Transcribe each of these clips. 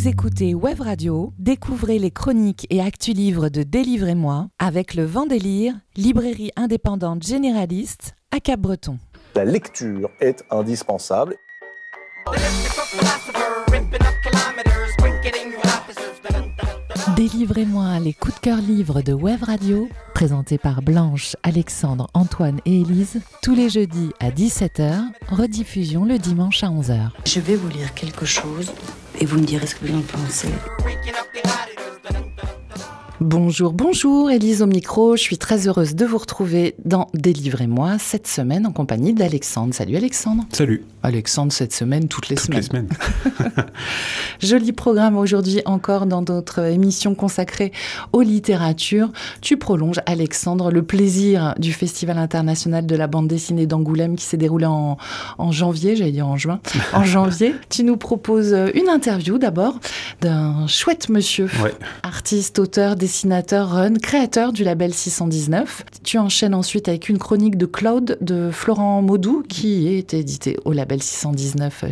Vous écoutez Web Radio, découvrez les chroniques et actus livres de Délivrez-moi avec le Vendélire, librairie indépendante généraliste à Cap-Breton. La lecture est indispensable. Délivrez-moi les coups de cœur livres de Web Radio, présentés par Blanche, Alexandre, Antoine et Élise, tous les jeudis à 17h, rediffusion le dimanche à 11h. Je vais vous lire quelque chose et vous me direz ce que vous en pensez. Bonjour, bonjour, Élise au micro. Je suis très heureuse de vous retrouver dans Délivrez-moi cette semaine en compagnie d'Alexandre. Salut Alexandre. Salut. Alexandre, cette semaine, toutes les Toutes semaines. les semaines. Joli programme aujourd'hui encore dans notre émission consacrée aux littératures. Tu prolonges, Alexandre, le plaisir du Festival international de la bande dessinée d'Angoulême qui s'est déroulé en, en janvier, j'allais dire en juin, en janvier. Tu nous proposes une interview d'abord d'un chouette monsieur, Ouais. artiste, auteur, dessinateur, run, créateur du label 619. Tu enchaînes ensuite avec une chronique de Claude de Florent Maudou qui est édité au label 619 euh,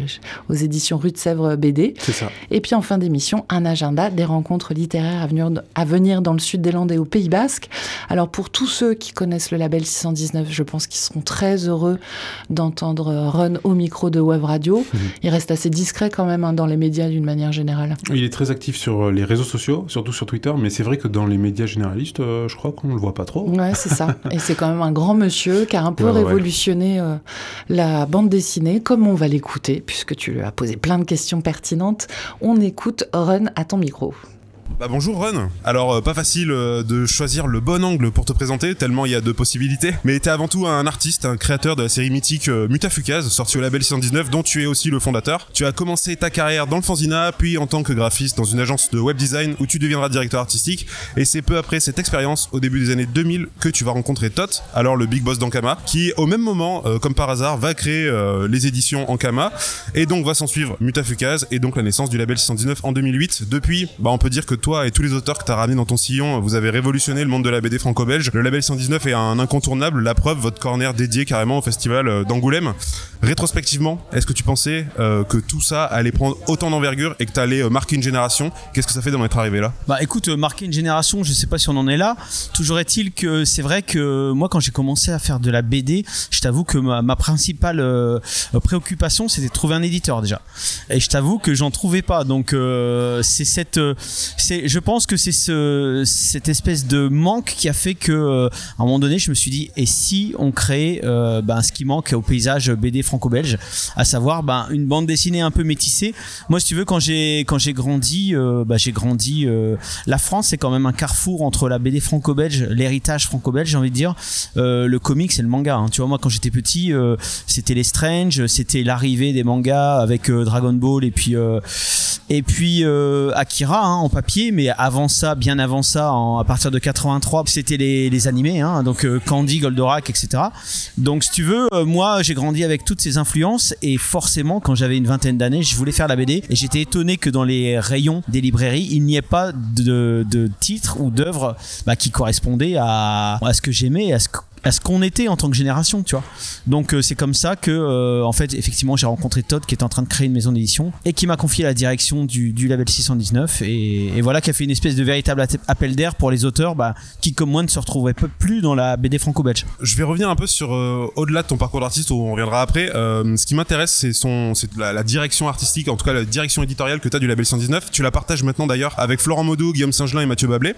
aux éditions Rue de Sèvres BD. C'est ça. Et puis en fin d'émission, un agenda des rencontres littéraires à venir, à venir dans le sud des Landes et au Pays Basque. Alors pour tous ceux qui connaissent le label 619, je pense qu'ils seront très heureux d'entendre Run au micro de Web Radio. Il reste assez discret quand même hein, dans les médias d'une manière générale. Il est très actif sur euh, les réseaux sociaux, surtout sur Twitter, mais c'est vrai que dans les médias généralistes, euh, je crois qu'on le voit pas trop. Ouais, c'est ça. Et c'est quand même un grand monsieur qui a un peu Ouais, ouais, ouais. révolutionné euh, la bande dessinée, comme on va l'écouter, puisque tu lui as posé plein de questions pertinentes. On écoute Run à ton micro. Bah bonjour Run. Alors euh, pas facile euh, de choisir le bon angle pour te présenter tellement il y a de possibilités. Mais t'es avant tout un artiste, un créateur de la série mythique euh, Mutafukaz, sorti au label 619 dont tu es aussi le fondateur. Tu as commencé ta carrière dans le fanzina, puis en tant que graphiste dans une agence de web design où tu deviendras directeur artistique. Et c'est peu après cette expérience, au début des années 2000, que tu vas rencontrer Tot, alors le big boss d'Ankama, qui au même moment, euh, comme par hasard, va créer les éditions Ankama. Et donc va s'en suivre Mutafukaz et donc la naissance du label 619 en 2008. Depuis, bah on peut dire que toi et tous les auteurs que t'as ramenés dans ton sillon, vous avez révolutionné le monde de la BD franco-belge. Le label 119 est un incontournable, la preuve, votre corner dédié carrément au festival euh, d'Angoulême. Rétrospectivement, est-ce que tu pensais euh, que tout ça allait prendre autant d'envergure et que t'allais euh, marquer une génération? Qu'est-ce que ça fait d'en être arrivé là? Bah écoute, euh, marquer une génération, je sais pas si on en est là. Toujours est-il que c'est vrai que moi quand j'ai commencé à faire de la BD, je t'avoue que ma, principale préoccupation c'était de trouver un éditeur déjà. Et je t'avoue que j'en trouvais pas. Donc c'est cette, c'est, je pense que c'est ce, cette espèce de manque qui a fait que à un moment donné je me suis dit et si on euh, ben, ce qui manque au paysage BD franco-belge, à savoir ben, une bande dessinée un peu métissée. Moi si tu veux quand j'ai quand j'ai grandi, euh, bah, j'ai grandi. euh, la France, c'est quand même un carrefour entre la BD franco-belge, l'héritage franco-belge, j'ai envie de dire, euh, le comics et le manga. hein. Tu vois, moi, quand j'étais petit, c'était les Strange, c'était l'arrivée des mangas avec Dragon Ball et puis et puis Akira hein, en papier. Mais avant ça, bien avant ça, à partir de 83, c'était les, animés, hein, donc Candy, Goldorak, etc. Donc, si tu veux, moi, j'ai grandi avec toutes ces influences et forcément, quand j'avais une vingtaine d'années, je voulais faire la BD et j'étais étonné que dans les rayons des librairies, il n'y ait pas de, de titres ou d'œuvres bah, qui correspondaient à, à ce que j'aimais, à ce que- à ce qu'on était en tant que génération, tu vois. Donc euh, c'est comme ça que, euh, en fait, effectivement, j'ai rencontré Todd qui est en train de créer une maison d'édition et qui m'a confié la direction du, du label 619 et, voilà qui a fait une espèce de véritable appel d'air pour les auteurs bah, qui, comme moi, ne se retrouveraient peu plus dans la BD franco-belge. Je vais revenir un peu sur euh, au-delà de ton parcours d'artiste on reviendra après. Ce qui m'intéresse, c'est son, c'est la, direction artistique, en tout cas la direction éditoriale que tu as du label 119. Tu la partages maintenant d'ailleurs avec Florent Maudou, Guillaume Saint-Gelin et Mathieu Bablé.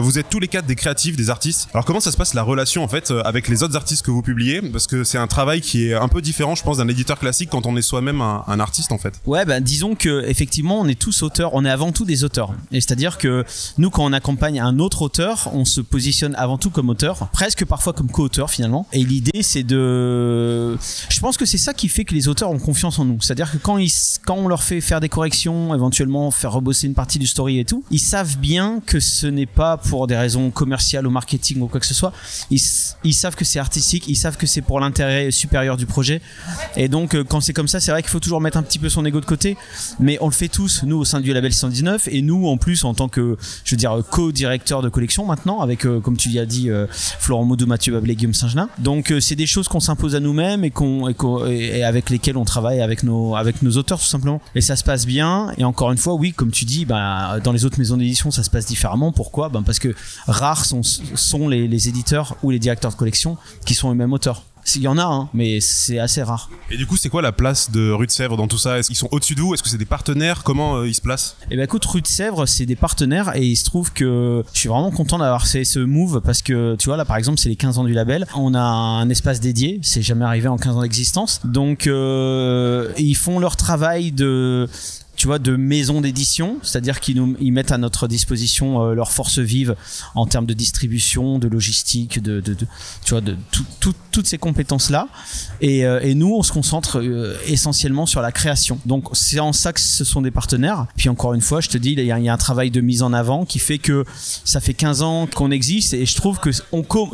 Vous êtes tous les quatre des créatifs, des artistes. Alors comment ça se passe la relation en fait avec les autres artistes que vous publiez Parce que c'est un travail qui est un peu différent, je pense, d'un éditeur classique quand on est soi-même un, artiste en fait. Ouais, ben disons que effectivement, on est tous auteurs. On est avant tout des auteurs. Et c'est-à-dire que nous, quand on accompagne un autre auteur, on se positionne avant tout comme auteur, presque parfois comme co-auteur finalement. Et l'idée, c'est de, je pense que c'est ça qui fait que les auteurs ont confiance en nous. C'est-à-dire que quand ils, quand on leur fait faire des corrections, éventuellement faire rebosser une partie du story et tout, ils savent bien que ce n'est pas pour des raisons commerciales ou marketing ou quoi que ce soit. Ils, ils savent que c'est artistique, ils savent que c'est pour l'intérêt supérieur du projet. Et donc, euh, quand c'est comme ça, c'est vrai qu'il faut toujours mettre un petit peu son ego de côté. Mais on le fait tous, nous, au sein du label 119, et nous, en plus, en tant que, je veux dire, co-directeur de collection maintenant, avec, euh, comme tu as dit, euh, Florent Maudou, Mathieu Bablé, Guillaume Saint-Gelin. Donc, c'est des choses qu'on s'impose à nous-mêmes et, avec lesquelles on travaille avec nos, auteurs, tout simplement. Et ça se passe bien. Et encore une fois, oui, comme tu dis, bah, dans les autres maisons d'édition, ça se passe différemment. Pourquoi? Ben Parce que rares sont, sont les, les éditeurs ou les directeurs collection qui sont eux-mêmes auteurs. Il y en a, hein, mais c'est assez rare. Et du coup, c'est quoi la place de Rue de Sèvres dans tout ça? Est-ce qu'ils sont au-dessus de vous Est-ce que c'est des partenaires? Comment euh, ils se placent? Et ben écoute, Rue de Sèvres, c'est des partenaires et il se trouve que je suis vraiment content d'avoir fait ce move parce que tu vois là par exemple c'est les 15 ans du label, on a un espace dédié, c'est jamais arrivé en 15 ans d'existence. Donc euh, ils font leur travail de tu vois, de maison d'édition, c'est-à-dire qu'ils nous ils mettent à notre disposition euh, leurs forces vives en termes de distribution, de logistique, de, tu vois, de tout- tout- toutes ces compétences-là. Et, euh, et nous, on se concentre euh, essentiellement sur la création. Donc c'est en ça que ce sont des partenaires. Puis encore une fois, je te dis, il y, a, un travail de mise en avant qui fait que ça fait 15 ans qu'on existe et je trouve que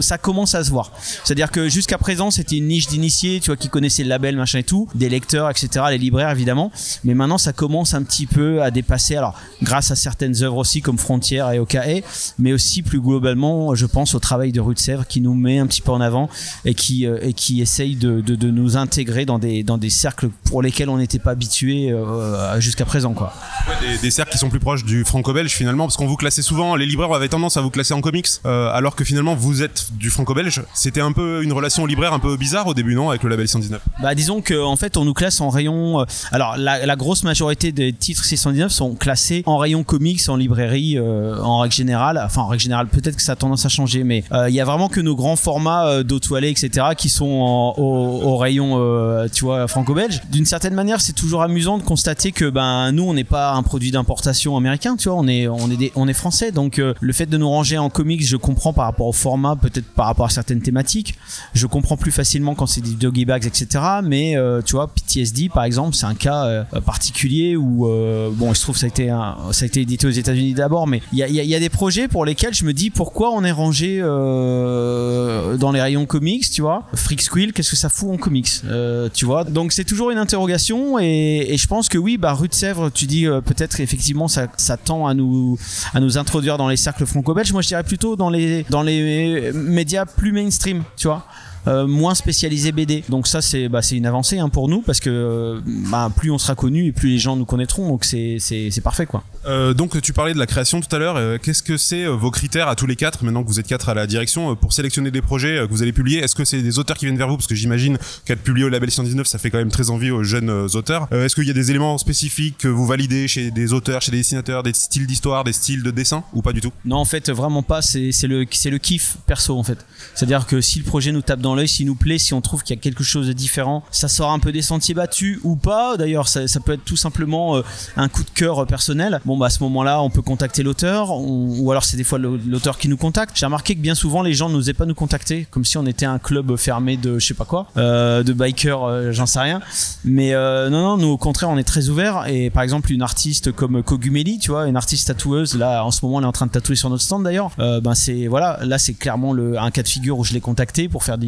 ça commence à se voir. C'est-à-dire que jusqu'à présent, c'était une niche d'initiés, tu vois, qui connaissaient le label, machin et tout, des lecteurs, etc., les libraires évidemment. Mais maintenant, ça commence un petit peu à dépasser. Alors, grâce à certaines œuvres aussi comme Frontières et OKE, mais aussi plus globalement, je pense au travail de Rue de Sèvres qui nous met un petit peu en avant et qui euh, et qui essaye de, de, de nous intégrer dans des dans des cercles pour lesquels on n'était pas habitué euh, jusqu'à présent, quoi. des, des cercles qui sont plus proches du franco-belge finalement, parce qu'on vous classait souvent, les libraires avaient tendance à vous classer en comics, euh, alors que finalement vous êtes du franco-belge. C'était un peu une relation libraire un peu bizarre au début, non, avec le label 119 Bah disons que en fait on nous classe en rayon. euh, alors la, la grosse majorité des titres 619 sont classés en rayon comics, en librairie, euh, en règle générale. Enfin en règle générale peut-être que ça a tendance à changer, mais euh, il y a vraiment que nos grands formats euh, d'Autoilé etc qui sont au, rayon euh, tu vois franco-belge. D'une certaine manière c'est toujours amusant de constater que ben nous on n'est pas un produit d'importation américain, tu vois, on est on est des- on est français donc euh, le fait de nous ranger en comics je comprends par rapport au format, peut-être par rapport à certaines thématiques. Je comprends plus facilement quand c'est des doggy bags, etc. Mais euh, tu vois, PTSD par exemple, c'est un cas euh, particulier où euh, bon, je trouve que ça a été ça a été édité aux États-Unis d'abord, mais il y a, il il des projets pour lesquels je me dis pourquoi on est rangé euh, dans les rayons comics, tu vois? Freak Squill, qu'est-ce que ça fout en comics, euh, tu vois? Donc c'est toujours une interrogation et, je pense que oui, bah Rue de Sèvres, tu dis peut-être effectivement ça, ça tend à nous à nous introduire dans les cercles franco-belges. Moi, je dirais plutôt dans les dans les médias plus mainstream, tu vois? Euh, moins spécialisé BD. Donc ça c'est bah, c'est une avancée hein, pour nous parce que euh, bah, plus on sera connu et plus les gens nous connaîtront. Donc c'est c'est c'est parfait quoi. Euh, donc tu parlais de la création tout à l'heure. Qu'est-ce que c'est vos critères à tous les quatre maintenant que vous êtes quatre à la direction pour sélectionner des projets que vous allez publier? Est-ce que c'est des auteurs qui viennent vers vous? Parce que j'imagine qu'être publié au label 119 ça fait quand même très envie aux jeunes auteurs. Euh, Est-ce qu'il y a des éléments spécifiques que vous validez chez des auteurs, chez des dessinateurs, des styles d'histoire, des styles de dessin ou pas du tout? Non, en fait, vraiment pas. C'est c'est le, c'est le kiff perso, en fait. C'est-à-dire que si le projet nous tape dans l'œil, s'il nous plaît, si on trouve qu'il y a quelque chose de différent, ça sort un peu des sentiers battus ou pas. D'ailleurs, ça, peut être tout simplement euh, un coup de cœur euh, personnel. Bon, bah, à ce moment-là, on peut contacter l'auteur, ou alors c'est des fois l'auteur qui nous contacte. J'ai remarqué que bien souvent, les gens n'osaient pas nous contacter, comme si on était un club fermé de je sais pas quoi, euh, de bikers, j'en sais rien. Mais non, non, nous au contraire, on est très ouvert. Et par exemple, une artiste comme Kogumeli, tu vois, une artiste tatoueuse, là en ce moment, elle est en train de tatouer sur notre stand d'ailleurs. Ben c'est voilà, là c'est clairement le, un cas de figure où je l'ai contacté pour faire des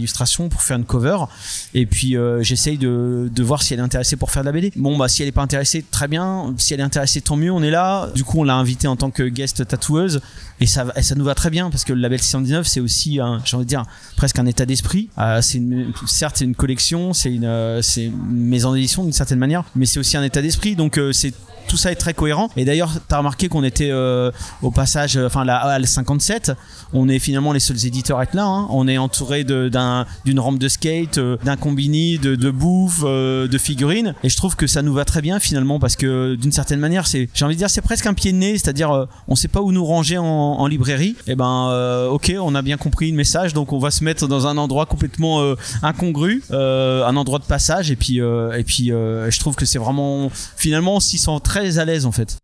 pour faire une cover. Et puis euh, j'essaye de, de voir si elle est intéressée pour faire de la BD. Bon bah si elle est pas intéressée, très bien. Si elle est intéressée, tant mieux, on est là. Du coup, on l'a invitée en tant que guest tatoueuse. Et ça, et ça nous va très bien parce que le label 619 c'est aussi j'ai envie de dire presque un état d'esprit. Euh, c'est certes c'est une collection, c'est une, euh, c'est une maison d'édition d'une certaine manière, mais c'est aussi un état d'esprit. Donc c'est tout ça est très cohérent. Et d'ailleurs, t'as remarqué qu'on était euh, au passage, euh, enfin la Halle 57, on est finalement les seuls éditeurs à être là. hein. On est entouré d'une rampe de skate, euh, d'un combini, de, bouffe, de figurines. Et je trouve que ça nous va très bien finalement parce que d'une certaine manière, j'ai envie de dire, c'est presque un pied de nez, c'est-à-dire on sait pas où nous ranger en, librairie. Et ben, euh, ok, on a bien compris le message, donc on va se mettre dans un endroit complètement incongru, un endroit de passage. Et puis, et puis, je trouve que c'est vraiment, finalement, on s'y sent très à l'aise en fait.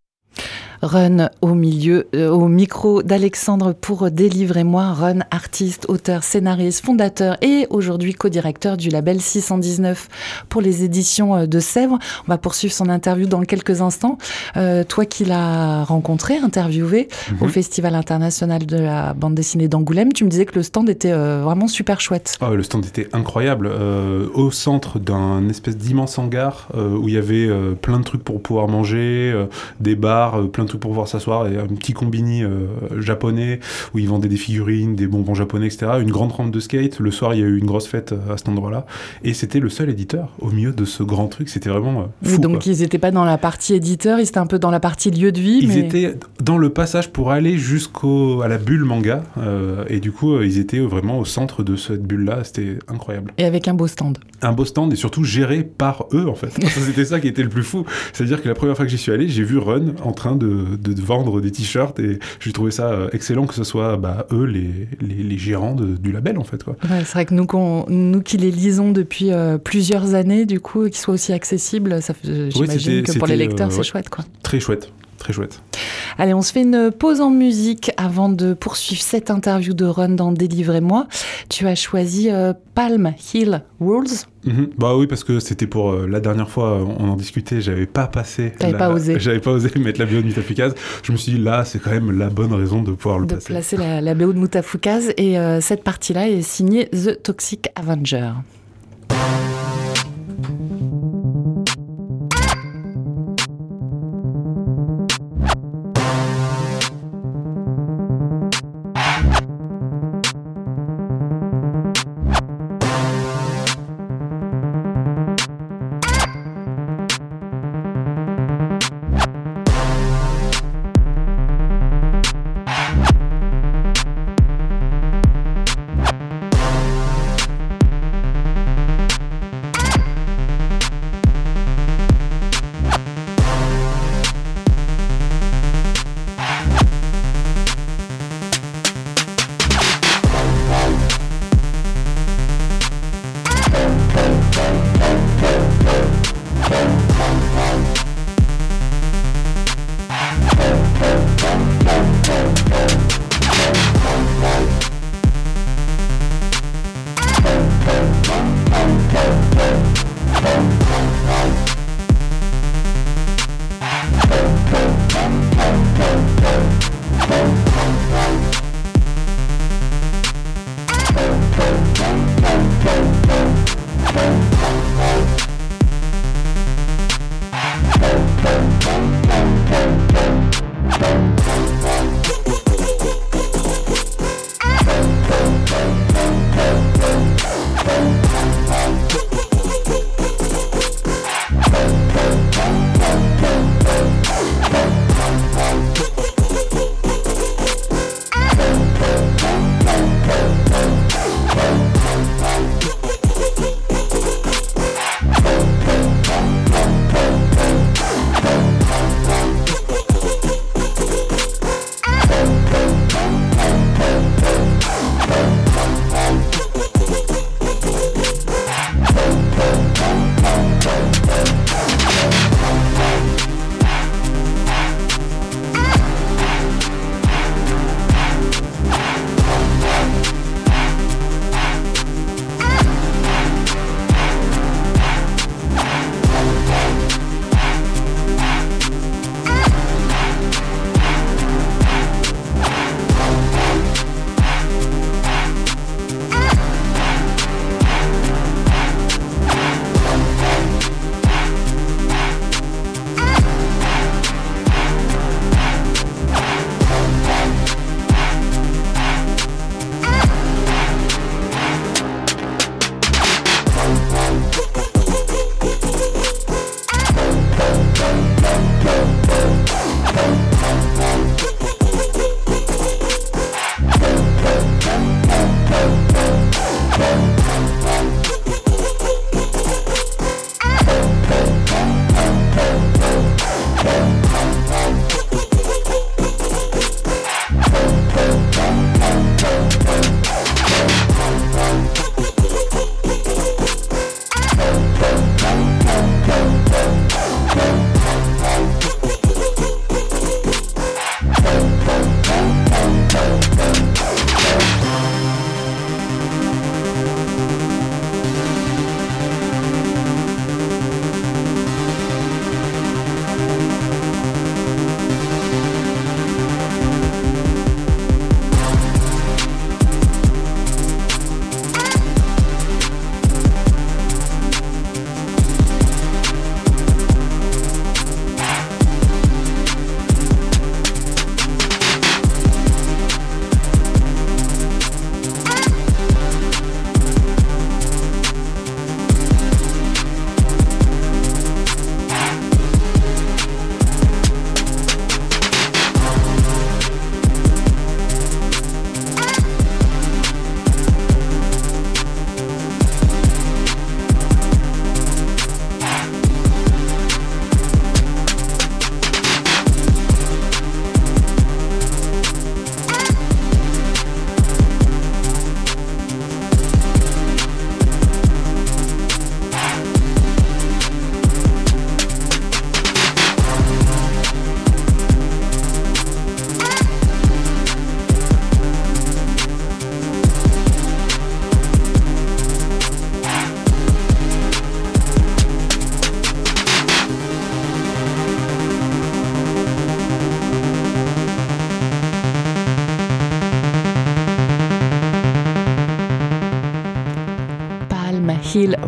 Run au milieu, euh, au micro d'Alexandre pour délivrer moi. Run, artiste, auteur, scénariste, fondateur et aujourd'hui co-directeur du label 619 pour les éditions euh, de Sèvres. On va poursuivre son interview dans quelques instants. Euh, toi qui l'as rencontré, interviewé au Mhm. Festival international de la bande dessinée d'Angoulême, tu me disais que le stand était euh, vraiment super chouette. Ah, le stand était incroyable. au centre d'un espèce d'immense hangar où il y avait plein de trucs pour pouvoir manger, des bars, plein de pour pouvoir s'asseoir, et un petit combini euh, japonais où ils vendaient des figurines, des bonbons japonais, etc. Une grande rampe de skate. Le soir, il y a eu une grosse fête euh, à cet endroit-là. Et c'était le seul éditeur au milieu de ce grand truc. C'était vraiment euh, Et donc quoi. ils n'étaient pas dans la partie éditeur, ils étaient un peu dans la partie lieu de vie. Ils mais... étaient dans le passage pour aller jusqu'au à la bulle manga euh, et du coup ils étaient vraiment au centre de cette bulle là c'était incroyable Et avec un beau stand. un beau stand et surtout géré par eux en fait c'était ça qui était le plus fou c'est à dire que la première fois que j'y suis allé j'ai vu Run en train de, de- de vendre des t-shirts et j'ai trouvé ça euh, excellent que ce soit bah, eux les, les, les gérants de- du label en fait quoi Ouais, c'est vrai que nous, qui les lisons depuis euh, plusieurs années, du coup, qu'ils soient aussi accessibles, ça, fait- j'imagine que pour les lecteurs, euh, c'est ouais. chouette. Quoi. très chouette très chouette Allez, on se fait une pause en musique avant de poursuivre cette interview de Run dans Délivrez-moi. Tu as choisi euh, Palm Hill Rules. Mhm. Bah oui, parce que c'était pour euh, la dernière fois, on en discutait, j'avais pas passé. T'avais la- pas osé. J'avais pas osé mettre la bio de Mutafukaz. Je me suis dit, là, c'est quand même la bonne raison de pouvoir le de passer. placer la, la BO de Mutafukaz. Et euh, cette partie-là est signée The Toxic Avenger.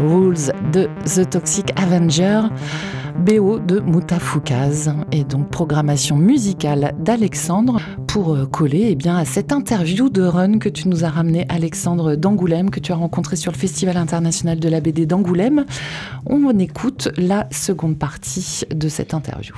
Rules de The Toxic Avenger. BO de Moutafoukaz et donc programmation musicale d'Alexandre pour euh, coller eh bien, à cette interview de Run que tu nous as ramené Alexandre d'Angoulême que tu as rencontré sur le Festival international de la BD d'Angoulême. On écoute la seconde partie de cette interview.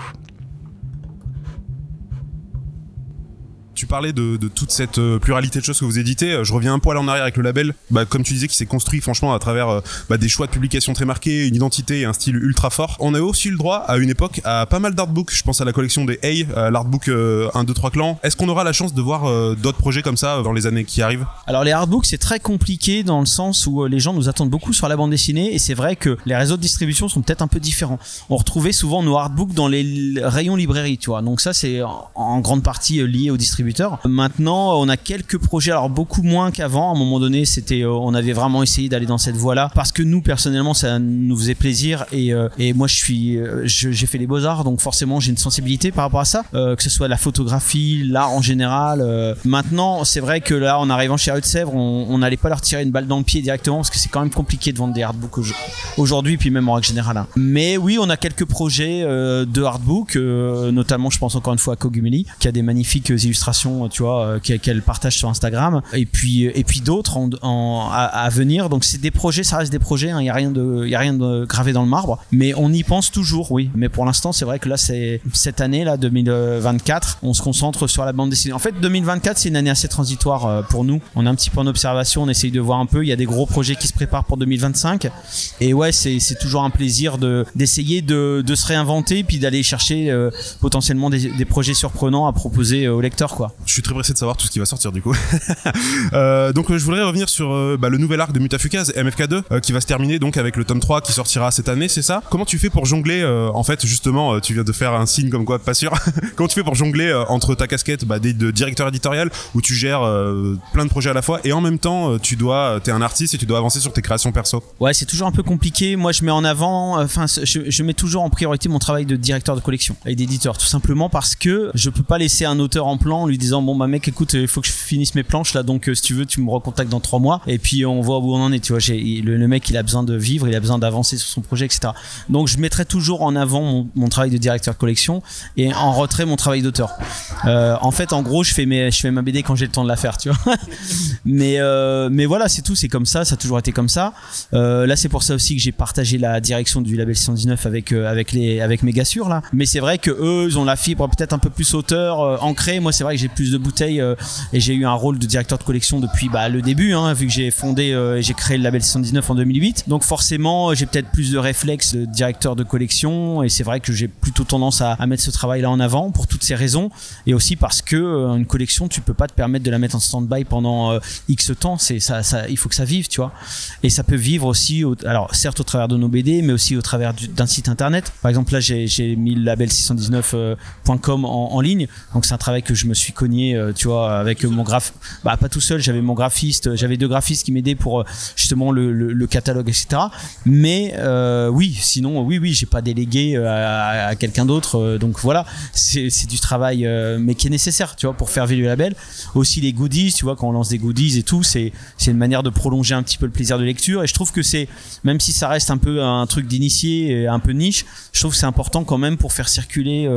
De, de, toute cette euh, pluralité de choses que vous éditez. Euh, je reviens un poil en arrière avec le label. Bah, comme tu disais, qui s'est construit franchement à travers euh, bah, des choix de publication très marqués, une identité et un style ultra fort. On a aussi eu le droit à une époque à pas mal d'artbooks. Je pense à la collection des Hey, l'artbook 1, 2, 3 clans. Est-ce qu'on aura la chance de voir d'autres projets comme ça dans les années qui arrivent? Alors les artbooks c'est très compliqué dans le sens où les gens nous attendent beaucoup sur la bande dessinée et c'est vrai que les réseaux de distribution sont peut-être un peu différents. On retrouvait souvent nos artbooks dans les rayons librairies, tu vois. Donc ça c'est en grande partie lié aux distributeurs Maintenant, on a quelques projets, alors beaucoup moins qu'avant. À un moment donné, c'était, euh, on avait vraiment essayé d'aller dans cette voie-là parce que nous, personnellement, ça nous faisait plaisir et, euh, moi, je suis, euh, j'ai fait les beaux arts, donc forcément, j'ai une sensibilité par rapport à ça, que ce soit la photographie, l'art en général. Maintenant, c'est vrai que là, en arrivant chez Haute-Sèvres, on n'allait pas leur tirer une balle dans le pied directement parce que c'est quand même compliqué de vendre des artbooks aujourd'hui, puis même en règle générale. Hein. Mais oui, on a quelques projets de artbooks, notamment, je pense encore une fois à Kogumeli, qui a des magnifiques illustrations tu vois, euh, qu'elle partage sur Instagram, et puis et puis d'autres à, venir. Donc c'est des projets, ça reste des projets. Il hein, n'y a rien de, y a rien de gravé dans le marbre, mais on y pense toujours, oui. Mais pour l'instant, c'est vrai que là, c'est cette année là, 2024, on se concentre sur la bande dessinée. En fait, 2024, c'est une année assez transitoire euh, pour nous. On est un petit peu en observation, on essaye de voir un peu. Il y a des gros projets qui se préparent pour 2025, et ouais, c'est toujours un plaisir de d'essayer de, se réinventer, puis d'aller chercher euh, potentiellement des, des projets surprenants à proposer aux lecteurs, quoi. Je suis très pressé de savoir tout ce qui va sortir du coup. euh, donc je voudrais revenir sur euh, bah, le nouvel arc de Mutafukaz, MFK2, euh, qui va se terminer donc avec le tome 3 qui sortira cette année, c'est ça? Comment tu fais pour jongler En fait, justement, tu viens de faire un signe comme quoi, pas sûr. Comment tu fais pour jongler entre ta casquette bah, de directeur éditorial où tu gères plein de projets à la fois et en même temps tu dois, t'es un artiste et tu dois avancer sur tes créations perso? Ouais, c'est toujours un peu compliqué. Moi, je mets en avant, enfin, je, je, mets toujours en priorité mon travail de directeur de collection et d'éditeur, tout simplement parce que je peux pas laisser un auteur en plan lui disant bon bah mec écoute il faut que je finisse mes planches là. Donc euh, si tu veux tu me recontactes dans trois mois. Et puis on voit où on en est tu vois. Le, mec il a besoin de vivre il a besoin d'avancer sur son projet etc donc je mettrai toujours en avant mon, travail de directeur de collection et en retrait mon travail d'auteur. Euh, en fait en gros je fais mes je fais ma BD quand j'ai le temps de la faire tu vois. Mais euh, mais voilà c'est tout. C'est comme ça. Ça a toujours été comme ça. Là c'est pour ça aussi que j'ai partagé la direction du label 619 avec avec les avec mes là. Mais c'est vrai que eux ils ont la fibre peut-être un peu plus auteur ancrée. Moi c'est vrai que j'ai plus de bouteilles euh, et j'ai eu un rôle de directeur de collection depuis bah, le début, hein, vu que j'ai fondé euh, et j'ai créé le label 619 en 2008. Donc forcément, j'ai peut-être plus de réflexes de directeur de collection et c'est vrai que j'ai plutôt tendance à, mettre ce travail-là en avant pour toutes ces raisons et aussi parce que euh, une collection, tu peux pas te permettre de la mettre en stand-by pendant X temps. C'est ça, il faut que ça vive, tu vois. Et ça peut vivre aussi, alors certes au travers de nos BD, mais aussi au travers d'un site internet. Par exemple, là, j'ai mis le label 619.com en, en ligne. Donc c'est un travail que je me suis euh, tu vois, avec mon graphe, bah pas tout seul, j'avais mon graphiste, j'avais deux graphistes qui m'aidaient pour euh, justement le, le, catalogue, etc. Mais euh, oui, sinon, oui, oui, j'ai pas délégué à, quelqu'un d'autre, donc voilà, c'est du travail, mais qui est nécessaire, tu vois, pour faire vivre le label. Aussi les goodies, tu vois, quand on lance des goodies et tout, c'est une manière de prolonger un petit peu le plaisir de lecture. Et je trouve que c'est, même si ça reste un peu un truc d'initié, un peu niche, je trouve que c'est important quand même pour faire circuler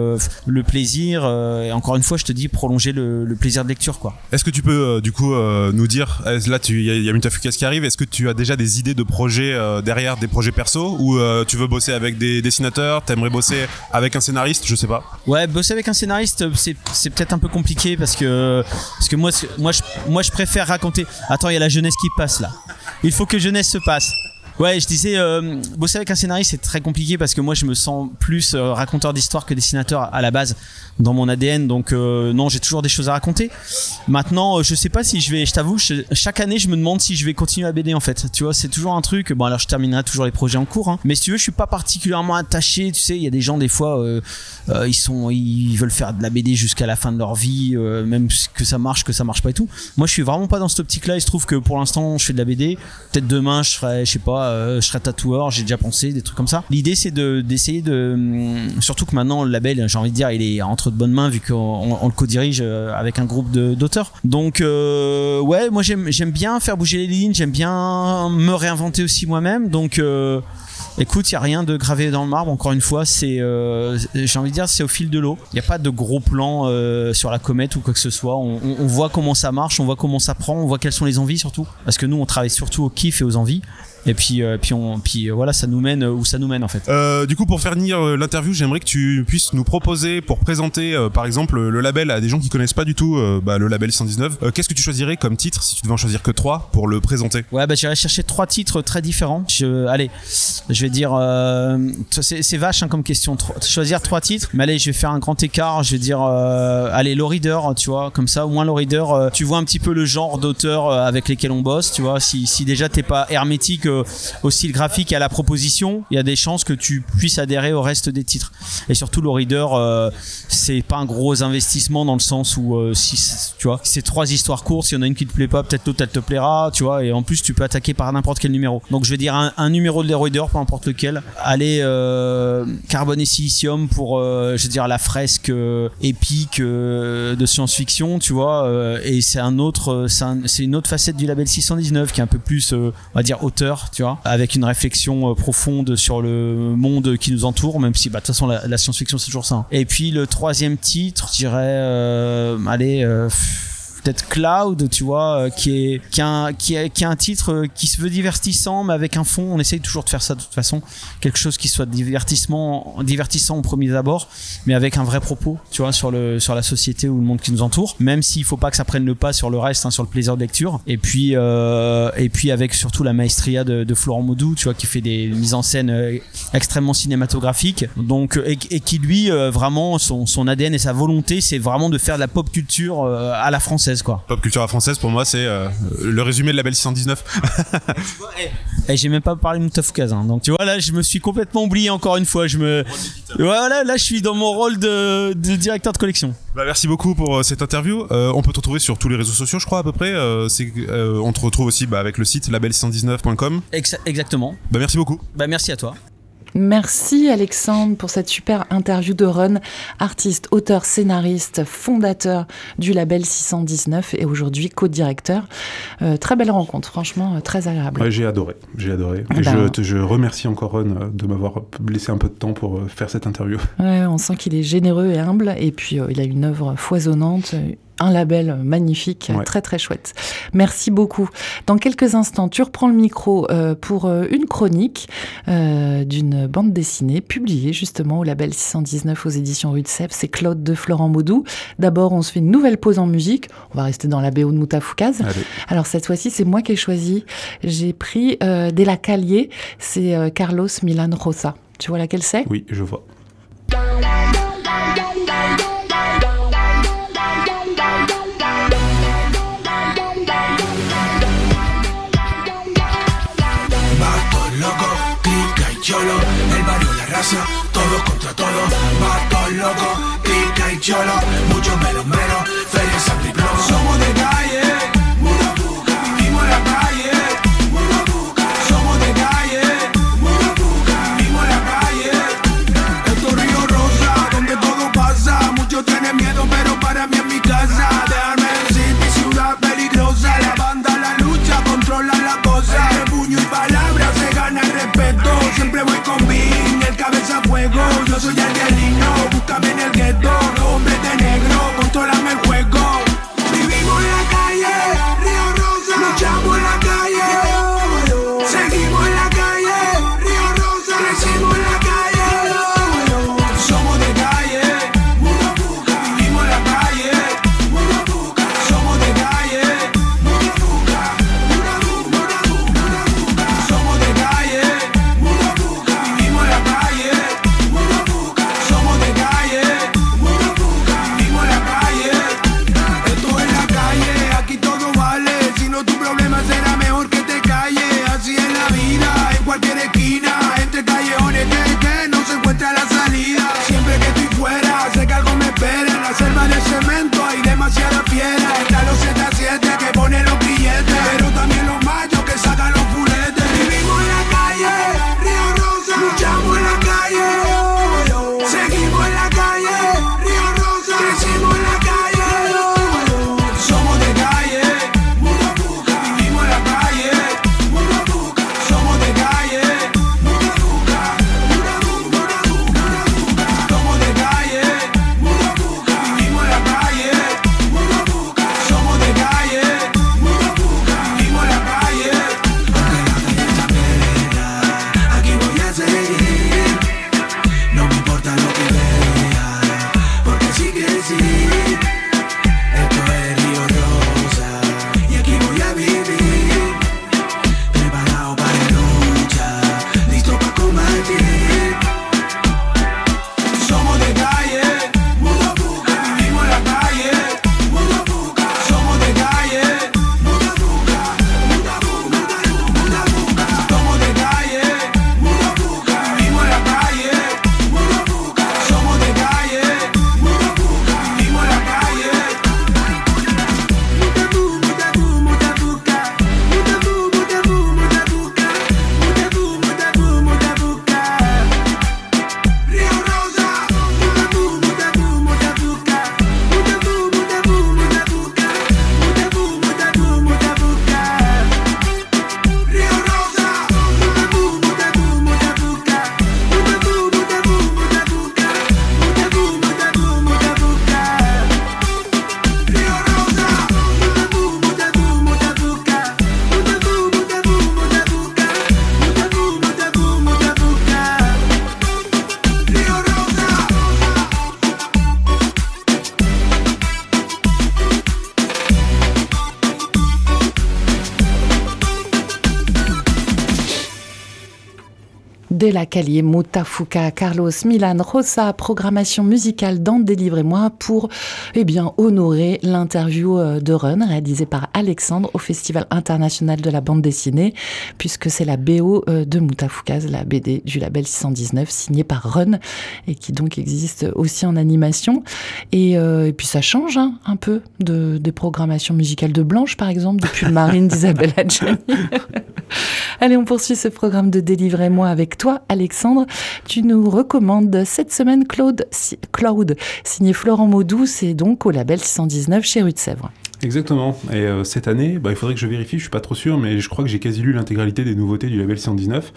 le plaisir. et encore une fois, je te dis, prolonger le, le plaisir de lecture quoi. Est-ce que tu peux euh, du coup euh, nous dire là il y, a, y a qui arrive est-ce que tu as déjà des idées de projets euh, derrière des projets perso ou tu veux bosser avec des dessinateurs t'aimerais bosser avec un scénariste je sais pas. Ouais bosser avec un scénariste c'est peut-être un peu compliqué parce que parce que moi moi je, moi je préfère raconter. Attends il y a la jeunesse qui passe là. Il faut que jeunesse se passe Ouais, je disais, euh, bosser avec un scénariste, c'est très compliqué parce que moi, je me sens plus euh, raconteur d'histoire que dessinateur à la base dans mon ADN. Donc, euh, non, j'ai toujours des choses à raconter. Maintenant, je sais pas si je vais, je t'avoue, chaque année, je me demande si je vais continuer à BD en fait. Tu vois, c'est toujours un truc. Bon, alors je terminerai toujours les projets en cours. Hein. Mais si tu veux, je suis pas particulièrement attaché. Tu sais, il y a des gens, des fois, ils sont, ils veulent faire de la BD jusqu'à la fin de leur vie, même que ça marche, que ça marche pas et tout. Moi, je suis vraiment pas dans cette optique-là. Il se trouve que pour l'instant, je fais de la BD. Peut-être demain, je ferai, je sais pas euh, je serai tatoueur, j'ai déjà pensé des trucs comme ça. L'idée c'est de d'essayer de hum, surtout que maintenant le label, j'ai envie de dire, il est entre de bonnes mains vu qu'on on- on le co-dirige euh, avec un groupe d'auteurs. Donc euh, ouais, moi j'aime bien faire bouger les lignes, j'aime bien me réinventer aussi moi-même. Donc Écoute, il n'y a rien de gravé dans le marbre, encore une fois, c'est, j'ai envie de dire, c'est au fil de l'eau. Il n'y a pas de gros plan sur la comète ou quoi que ce soit. On, on- on voit comment ça marche, on voit comment ça prend, on voit quelles sont les envies surtout. Parce que nous, on travaille surtout au kiff et aux envies. Et puis, euh, puis, on, puis euh, voilà, ça nous mène où ça nous mène en fait. Euh, du coup, pour euh, l'interview, j'aimerais que tu puisses nous proposer, pour présenter, euh, par exemple, le label à des gens qui connaissent pas du tout euh, bah, le label 119. euh, Qu'est-ce que tu choisirais comme titre si tu devais en choisir que trois pour le présenter? Ouais, bah j'irai chercher trois titres très différents. Je, allez, je vais dire, euh, c'est vache hein, comme question. Tro- choisir trois titres, mais allez, je vais faire un grand écart. Je vais dire, euh, allez, Low Reader, tu vois, comme ça, au moins Low Reader, euh, tu vois un petit peu le genre d'auteur euh, avec lesquels on bosse, tu vois. Si, si déjà t'es pas hermétique euh, au style graphique et à la proposition, il y a des chances que tu puisses adhérer au reste des titres. Et surtout, Low Reader, euh, c'est pas un gros investissement dans le sens où, euh, si, tu vois, c'est trois histoires courtes, s'il y en a une qui te plaît pas, peut-être l'autre elle te plaira, tu vois, et en plus tu peux attaquer par n'importe quel numéro. Donc je vais dire un, numéro de Reader, peu importe lequel. Allez, euh, carbone et silicium pour, euh, je veux dire, la fresque euh, épique euh, de science-fiction, tu vois, euh, et c'est un autre, euh, c'est un- c'est une autre facette du label 619 qui est un peu plus, euh, on va dire, auteur, avec une réflexion euh, profonde sur le monde qui nous entoure, même si, bah, de toute façon, la, la science-fiction, c'est toujours ça. hein. Et puis, le troisième titre, je dirais, euh, allez, euh, peut-être Cloud, tu vois, euh, qui est qui a, un- qui, a, un titre euh, qui se veut divertissant, mais avec un fond. On essaye toujours de faire ça de toute façon, quelque chose qui soit divertissement, divertissant au premier abord, mais avec un vrai propos, tu vois, sur le sur la société ou le monde qui nous entoure. Même s'il faut pas que ça prenne le pas sur le reste, hein, sur le plaisir de lecture. Et puis euh, et puis avec surtout la maestria de, Florent Maudou, tu vois, qui fait des mises en scène extrêmement cinématographiques. Donc et, qui lui vraiment son ADN et sa volonté, c'est vraiment de faire de la pop culture à la française, quoi. Pop culture à la française, pour moi, c'est euh, le résumé de label 619. Et j'ai même pas parlé de Moutafoukaz. Hein. Donc tu vois là, je me suis complètement oublié encore une fois. Je me, voilà, là je suis dans mon rôle de, de directeur de collection. Bah, merci beaucoup pour euh, cette interview. Euh, on peut te retrouver sur tous les réseaux sociaux, je crois, à peu près. C'est- on te retrouve aussi bah, avec le site label619.com. Ex- exactement. Bah, merci beaucoup. Bah merci à toi. Merci Alexandre pour cette super interview de Ron, artiste, auteur, scénariste, fondateur du label 619 et aujourd'hui co-directeur. Euh, très belle rencontre, franchement euh, très agréable. Ouais, j'ai adoré, j'ai adoré. Ah Et bah. je, remercie encore Ron euh, de m'avoir laissé un peu de temps pour faire cette interview. Ouais, on sent qu'il est généreux et humble et puis euh, il a une œuvre foisonnante. Un label magnifique, Ouais. très très chouette. Merci beaucoup. Dans quelques instants, tu reprends le micro euh, pour euh, une chronique euh, d'une bande dessinée publiée justement au label 619 aux éditions Rue de Sèvres. C'est Claude de Florent Maudou. D'abord, on se fait une nouvelle pause en musique. On va rester dans la BO de Moutafoukaz. Alors cette fois-ci, c'est moi qui ai choisi. J'ai pris euh, Della Calier. C'est Carlos Milan Rosa. Tu vois laquelle c'est? Oui, je vois. Todos contra todos. Vatos locos, clica y cholo, muchos menos menos, feria sangre. Somos de calle, Murabuca, vivimos en la calle, Murabuca. Somos de calle, Murabuca, vivimos en la calle. Esto es Río Rosa, donde todo pasa. Muchos tienen miedo, pero para mí es mi casa. Dejarme decir mi ciudad peligrosa. La banda, la lucha, controla la cosa. De puño y palabras se gana el respeto. Siempre voy con yo soy el del niño, búscame en el ghetto, hombre de negro, controlame el juego. De la Calier, Mutafuka, Carlos, Milan, Rosa, programmation musicale dans Délivrez-moi pour eh bien, honorer l'interview euh, de Run réalisée par Alexandre au Festival international de la bande dessinée, puisque c'est la BO euh, de Moutafoukaz, la BD du label 619, signée par Run et qui donc existe aussi en animation. Et, euh, puis ça change hein, un peu de, des programmations musicales de Blanche, par exemple, depuis le Marine d'Isabelle Adjani. Allez, on poursuit ce programme de Délivrez-moi avec toi, Alexandre. Tu nous recommandes cette semaine Claude, signé Florent Maudou, c'est donc au label 619 chez Rue de Sèvres. Exactement. Et euh, cette année, bah, il faudrait que je vérifie, je suis pas trop sûr, mais je crois que j'ai quasi lu l'intégralité des nouveautés du label 119.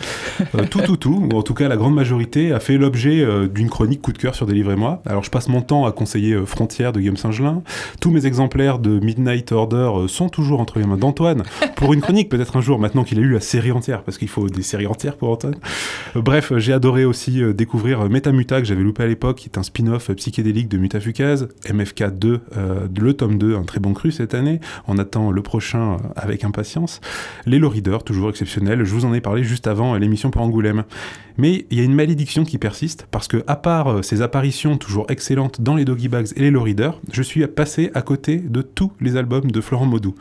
Euh, tout, tout, tout, ou en tout cas la grande majorité, a fait l'objet euh, d'une chronique coup de cœur sur Délivrez-moi. Alors je passe mon temps à conseiller Frontières de Guillaume Saint-Gelin. Tous mes exemplaires de Midnight Order sont toujours entre les mains d'Antoine pour une chronique peut-être un jour, maintenant qu'il a lu la série entière, parce qu'il faut des séries entières pour Antoine. bref, j'ai adoré aussi découvrir Metamuta que j'avais loupé à l'époque, qui est un spin-off psychédélique de Mutafukaz, MFK 2, le tome 2, un très bon cru cette année. On attend le prochain avec impatience. Les Low toujours exceptionnel. Je vous en ai parlé juste avant l'émission pour Angoulême. Mais il y a une malédiction qui persiste parce que, à part euh, ces apparitions toujours excellentes dans les Doggy Bags et les Low je suis passé à côté de tous les albums de Florent Maudou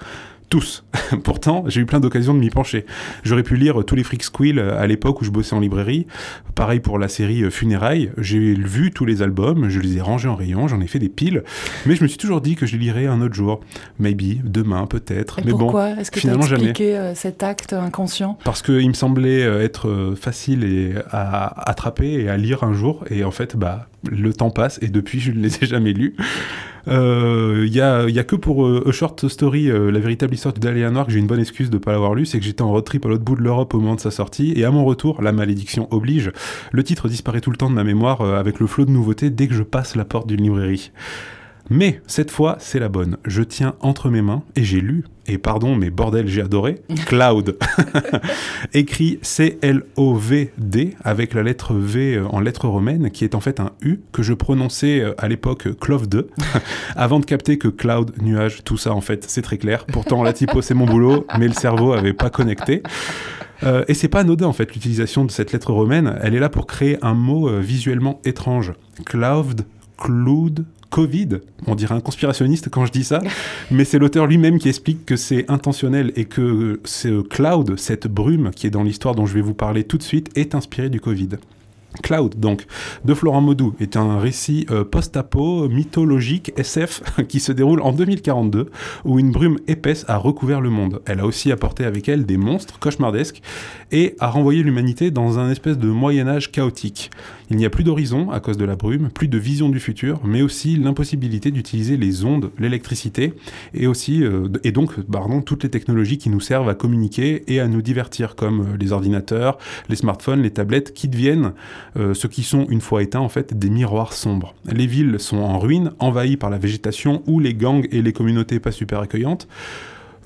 tous. Pourtant, j'ai eu plein d'occasions de m'y pencher. J'aurais pu lire tous les Freak Squill à l'époque où je bossais en librairie. Pareil pour la série euh, Funérailles. J'ai vu tous les albums, je les ai rangés en rayon, j'en ai fait des piles. Mais je me suis toujours dit que je les lirais un autre jour. Maybe, demain, peut-être. Mais pourquoi Est-ce que finalement, as expliqué euh, cet acte inconscient? Parce qu'il me semblait euh, être facile et à attraper et à lire un jour. Et en fait, bah, le temps passe et depuis, je ne les ai jamais lus. Il euh, y, a, y, a, que pour euh, A Short Story, euh, la véritable histoire Dahlia Noir, que j'ai une bonne excuse de pas l'avoir lu, c'est que j'étais en road trip à l'autre bout de l'Europe au moment de sa sortie, et à mon retour, la malédiction oblige, le titre disparaît tout le temps de ma mémoire avec le flot de nouveautés dès que je passe la porte d'une librairie. Mais cette fois, c'est la bonne. Je tiens entre mes mains et j'ai lu, et pardon, mais bordel, j'ai adoré, Cloud. Écrit C-L-O-V-D avec la lettre V euh, en lettres romaines, qui est en fait un U que je prononçais euh, à l'époque Clove 2, avant de capter que Cloud, nuage, tout ça en fait, c'est très clair. Pourtant, la typo, c'est mon boulot, mais le cerveau avait pas connecté. Euh, et c'est pas anodin en fait l'utilisation de cette lettre romaine, elle est là pour créer un mot visuellement étrange. Cloud, cloud, Covid. On dirait un conspirationniste quand je dis ça, mais c'est l'auteur lui-même qui explique que c'est intentionnel et que ce cloud, cette brume qui est dans l'histoire dont je vais vous parler tout de suite, est inspiré du Covid. Cloud, donc, de Florent Maudou, est un récit euh, post-apo, mythologique, SF, qui se déroule en 2042, où une brume épaisse a recouvert le monde. Elle a aussi apporté avec elle des monstres cauchemardesques et a renvoyé l'humanité dans un espèce de Moyen-Âge chaotique. Il n'y a plus d'horizon à cause de la brume, plus de vision du futur, mais aussi l'impossibilité d'utiliser les ondes, l'électricité, et aussi, euh, et donc, pardon, toutes les technologies qui nous servent à communiquer et à nous divertir, comme euh, les ordinateurs, les smartphones, les tablettes, qui deviennent euh, ce qui sont, une fois éteints, en fait, des miroirs sombres. Les villes sont en ruine, envahies par la végétation ou les gangs et les communautés pas super accueillantes.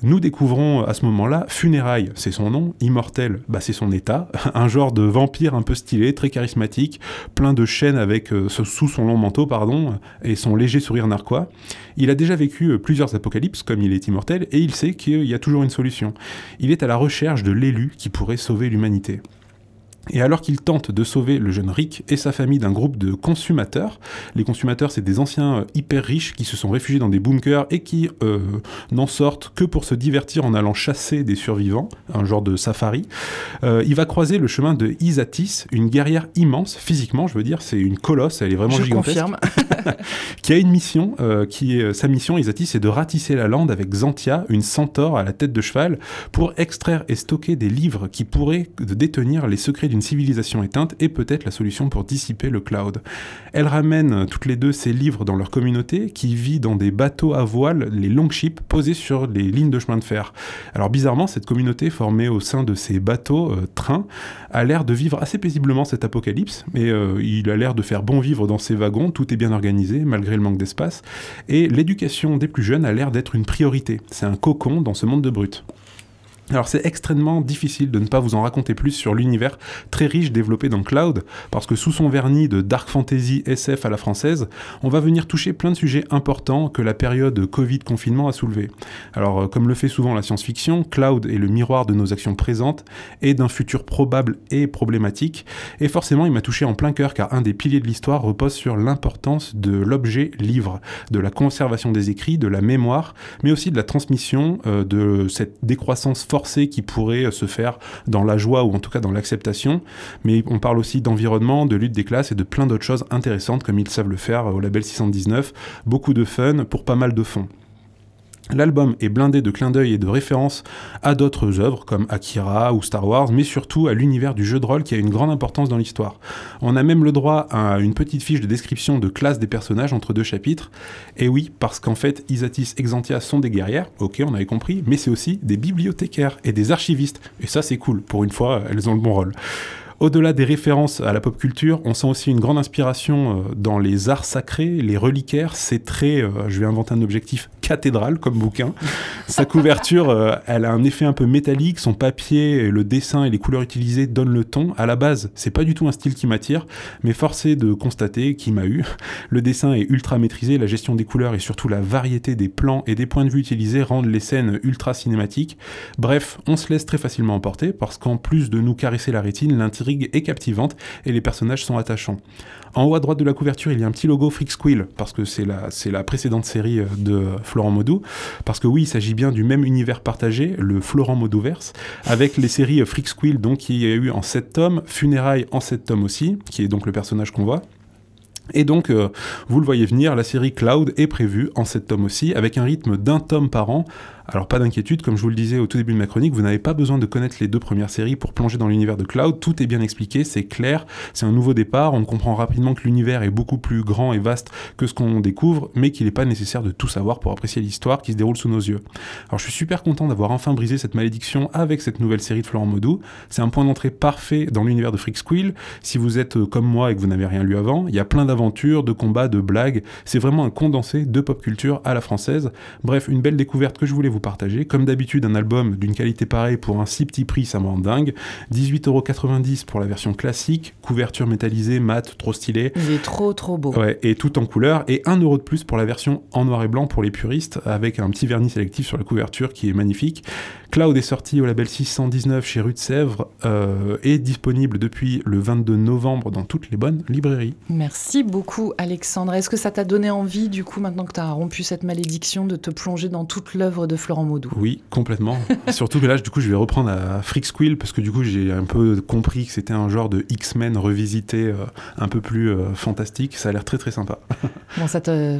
Nous découvrons à ce moment-là Funérailles, c'est son nom, Immortel, bah c'est son état, un genre de vampire un peu stylé, très charismatique, plein de chaînes avec euh, sous son long manteau, pardon, et son léger sourire narquois. Il a déjà vécu euh, plusieurs apocalypses, comme il est immortel, et il sait qu'il y a toujours une solution. Il est à la recherche de l'élu qui pourrait sauver l'humanité. Et alors qu'il tente de sauver le jeune Rick et sa famille d'un groupe de consommateurs, les consommateurs c'est des anciens euh, hyper riches qui se sont réfugiés dans des bunkers et qui euh, n'en sortent que pour se divertir en allant chasser des survivants, un genre de safari, euh, il va croiser le chemin de Isatis, une guerrière immense, physiquement je veux dire, c'est une colosse, elle est vraiment je gigantesque, confirme. qui a une mission, qui est, sa mission Isatis c'est de ratisser la lande avec Xantia, une centaure à la tête de cheval, pour extraire et stocker des livres qui pourraient détenir les secrets du une civilisation éteinte est peut-être la solution pour dissiper le cloud. Elle ramène toutes les deux ces livres dans leur communauté qui vit dans des bateaux à voile, les longships, posés sur les lignes de chemin de fer. Alors bizarrement, cette communauté formée au sein de ces bateaux, euh, trains, a l'air de vivre assez paisiblement cet apocalypse, et euh, il a l'air de faire bon vivre dans ces wagons, tout est bien organisé malgré le manque d'espace, et l'éducation des plus jeunes a l'air d'être une priorité. C'est un cocon dans ce monde de brut. Alors c'est extrêmement difficile de ne pas vous en raconter plus sur l'univers très riche développé dans Cloud, parce que sous son vernis de dark fantasy SF à la française, on va venir toucher plein de sujets importants que la période Covid-confinement a soulevé. Alors euh, comme le fait souvent la science-fiction, Cloud est le miroir de nos actions présentes et d'un futur probable et problématique, et forcément il m'a touché en plein cœur car un des piliers de l'histoire repose sur l'importance de l'objet livre, de la conservation des écrits, de la mémoire, mais aussi de la transmission, euh, de cette décroissance qui pourrait se faire dans la joie ou en tout cas dans l'acceptation. Mais on parle aussi d'environnement, de lutte des classes et de plein d'autres choses intéressantes comme ils savent le faire au label 619. Beaucoup de fun pour pas mal de fond. L'album est blindé de clins d'œil et de références à d'autres œuvres comme Akira ou Star Wars, mais surtout à l'univers du jeu de rôle qui a une grande importance dans l'histoire. On a même le droit à une petite fiche de description de classe des personnages entre deux chapitres. Et oui, parce qu'en fait, Isatis Exantia sont des guerrières, ok, on avait compris, mais c'est aussi des bibliothécaires et des archivistes. Et ça, c'est cool, pour une fois, elles ont le bon rôle. Au-delà des références à la pop culture, on sent aussi une grande inspiration euh, dans les arts sacrés, les reliquaires. C'est très, euh, je vais inventer un objectif, cathédrale comme bouquin. Sa couverture, euh, elle a un effet un peu métallique. Son papier, le dessin et les couleurs utilisées donnent le ton. À la base, c'est pas du tout un style qui m'attire, mais forcé de constater qu'il m'a eu. Le dessin est ultra maîtrisé, la gestion des couleurs et surtout la variété des plans et des points de vue utilisés rendent les scènes ultra cinématiques. Bref, on se laisse très facilement emporter parce qu'en plus de nous caresser la rétine, l'intrigue est captivante et les personnages sont attachants. En haut à droite de la couverture, il y a un petit logo Freak Squill, parce que c'est la, précédente série euh, de Florent Modou. Parce que oui, il s'agit bien du même univers partagé, le Florent Modouverse, avec les séries euh, Freak Squill, donc qui y a eu en 7 tomes, Funérailles en 7 tomes aussi, qui est donc le personnage qu'on voit. Et donc, euh, vous le voyez venir, la série Cloud est prévue en 7 tomes aussi, avec un rythme d'un tome par an, alors pas d'inquiétude, comme je vous le disais au tout début de ma chronique, vous n'avez pas besoin de connaître les deux premières séries pour plonger dans l'univers de Cloud, tout est bien expliqué, c'est clair, c'est un nouveau départ, on comprend rapidement que l'univers est beaucoup plus grand et vaste que ce qu'on découvre, mais qu'il n'est pas nécessaire de tout savoir pour apprécier l'histoire qui se déroule sous nos yeux. Alors je suis super content d'avoir enfin brisé cette malédiction avec cette nouvelle série de Florent Modou, c'est un point d'entrée parfait dans l'univers de Freak Squill, si vous êtes euh, comme moi et que vous n'avez rien lu avant, il y a plein d'aventures, de combats, de blagues, c'est vraiment un condensé de pop culture à la française, bref, une belle découverte que je voulais vous partager, comme d'habitude, un album d'une qualité pareille pour un si petit prix, ça me rend dingue. 18,90€ pour la version classique, couverture métallisée, mat, trop stylé. Il est trop trop beau. Ouais, et tout en couleur. Et 1€ de plus pour la version en noir et blanc pour les puristes, avec un petit vernis sélectif sur la couverture qui est magnifique. Cloud est sorti au label 619 chez Rue de Sèvres euh, et disponible depuis le 22 novembre dans toutes les bonnes librairies. Merci beaucoup Alexandre. Est-ce que ça t'a donné envie, du coup, maintenant que tu as rompu cette malédiction, de te plonger dans toute l'œuvre de Florent Maudou Oui, complètement. Surtout que là, du coup, je vais reprendre à Freak Squill parce que du coup, j'ai un peu compris que c'était un genre de X-Men revisité euh, un peu plus euh, fantastique. Ça a l'air très très sympa. bon, ça te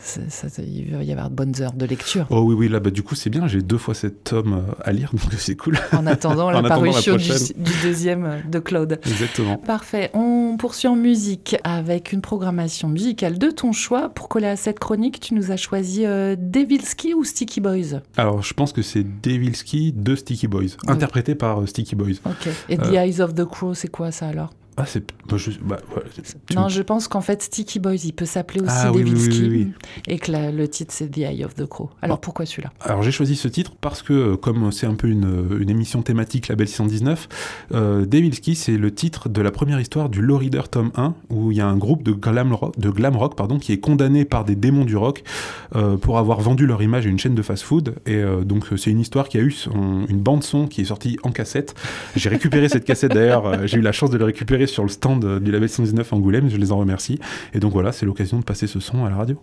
ça, ça, il va y avoir de bonnes heures de lecture. Oh oui, oui, là, bah, du coup, c'est bien. J'ai deux fois cet tome euh, à lire, donc c'est cool. En attendant la parution du, du, deuxième euh, de Claude. Exactement. Parfait. On poursuit en musique avec une programmation musicale de ton choix. Pour coller à cette chronique, tu nous as choisi euh, Devilski ou Sticky Boys? Alors, je pense que c'est Devilski de Sticky Boys, interprété par euh, Sticky Boys. Ok. Et The Eyes of the Crow, c'est quoi ça alors? Ah, c'est. Bah, je, bah, non, je pense qu'en fait, Sticky Boys, il peut s'appeler aussi ah, Devilski. Oui, oui, et que la, le titre, c'est The Eye of the Crow. Alors, ah. pourquoi celui-là? Alors, j'ai choisi ce titre parce que, euh, comme c'est un peu une, une, émission thématique Label 619, euh, Devilski, c'est le titre de la première histoire du Low Reader tome 1, où il y a un groupe de glam rock, de glam rock pardon, qui est condamné par des démons du rock euh, pour avoir vendu leur image à une chaîne de fast-food. Et euh, donc, c'est une histoire qui a eu son, une bande-son qui est sortie en cassette. J'ai récupéré cette cassette d'ailleurs, euh, j'ai eu la chance de la récupérer sur le stand du label 119 Angoulême, je les en remercie. Et donc voilà, c'est l'occasion de passer ce son à la radio.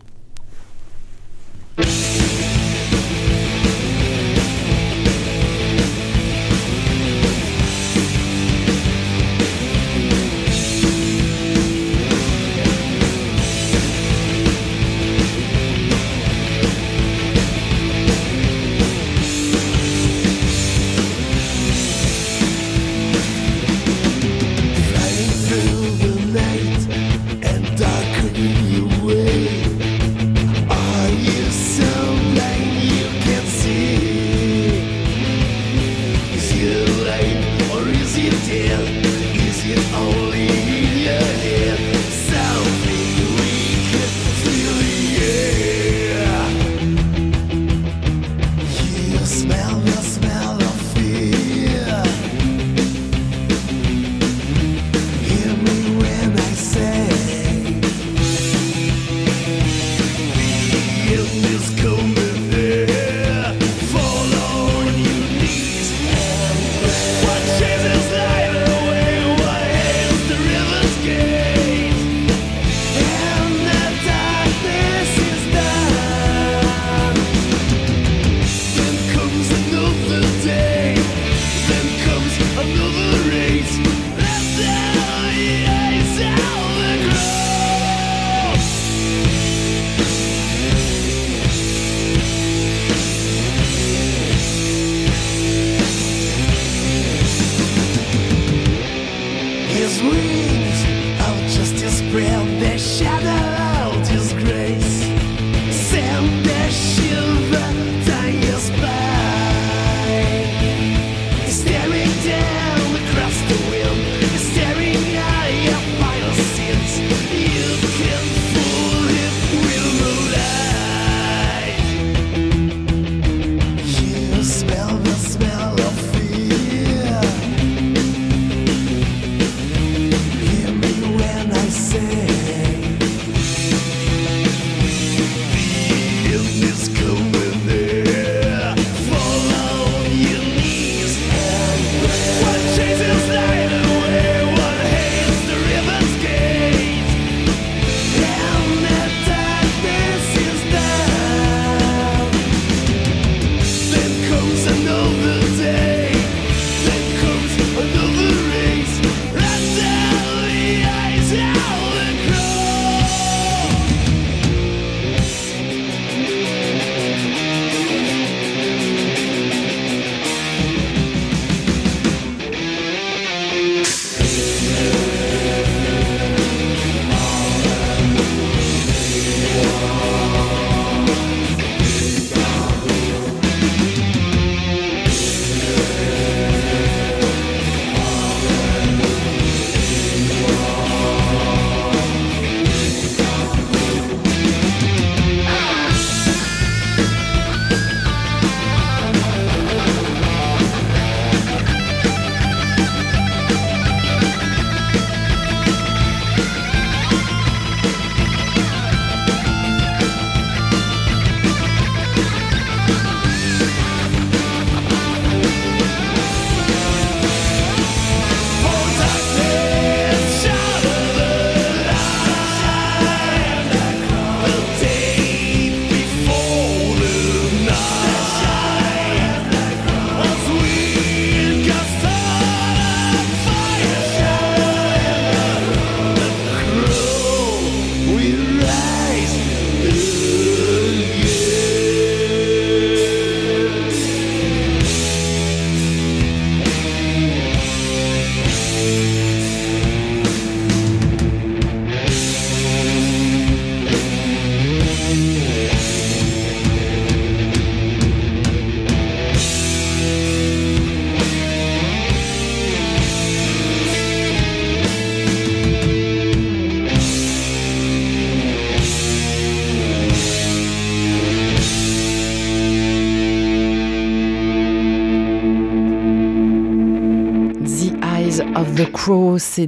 C'est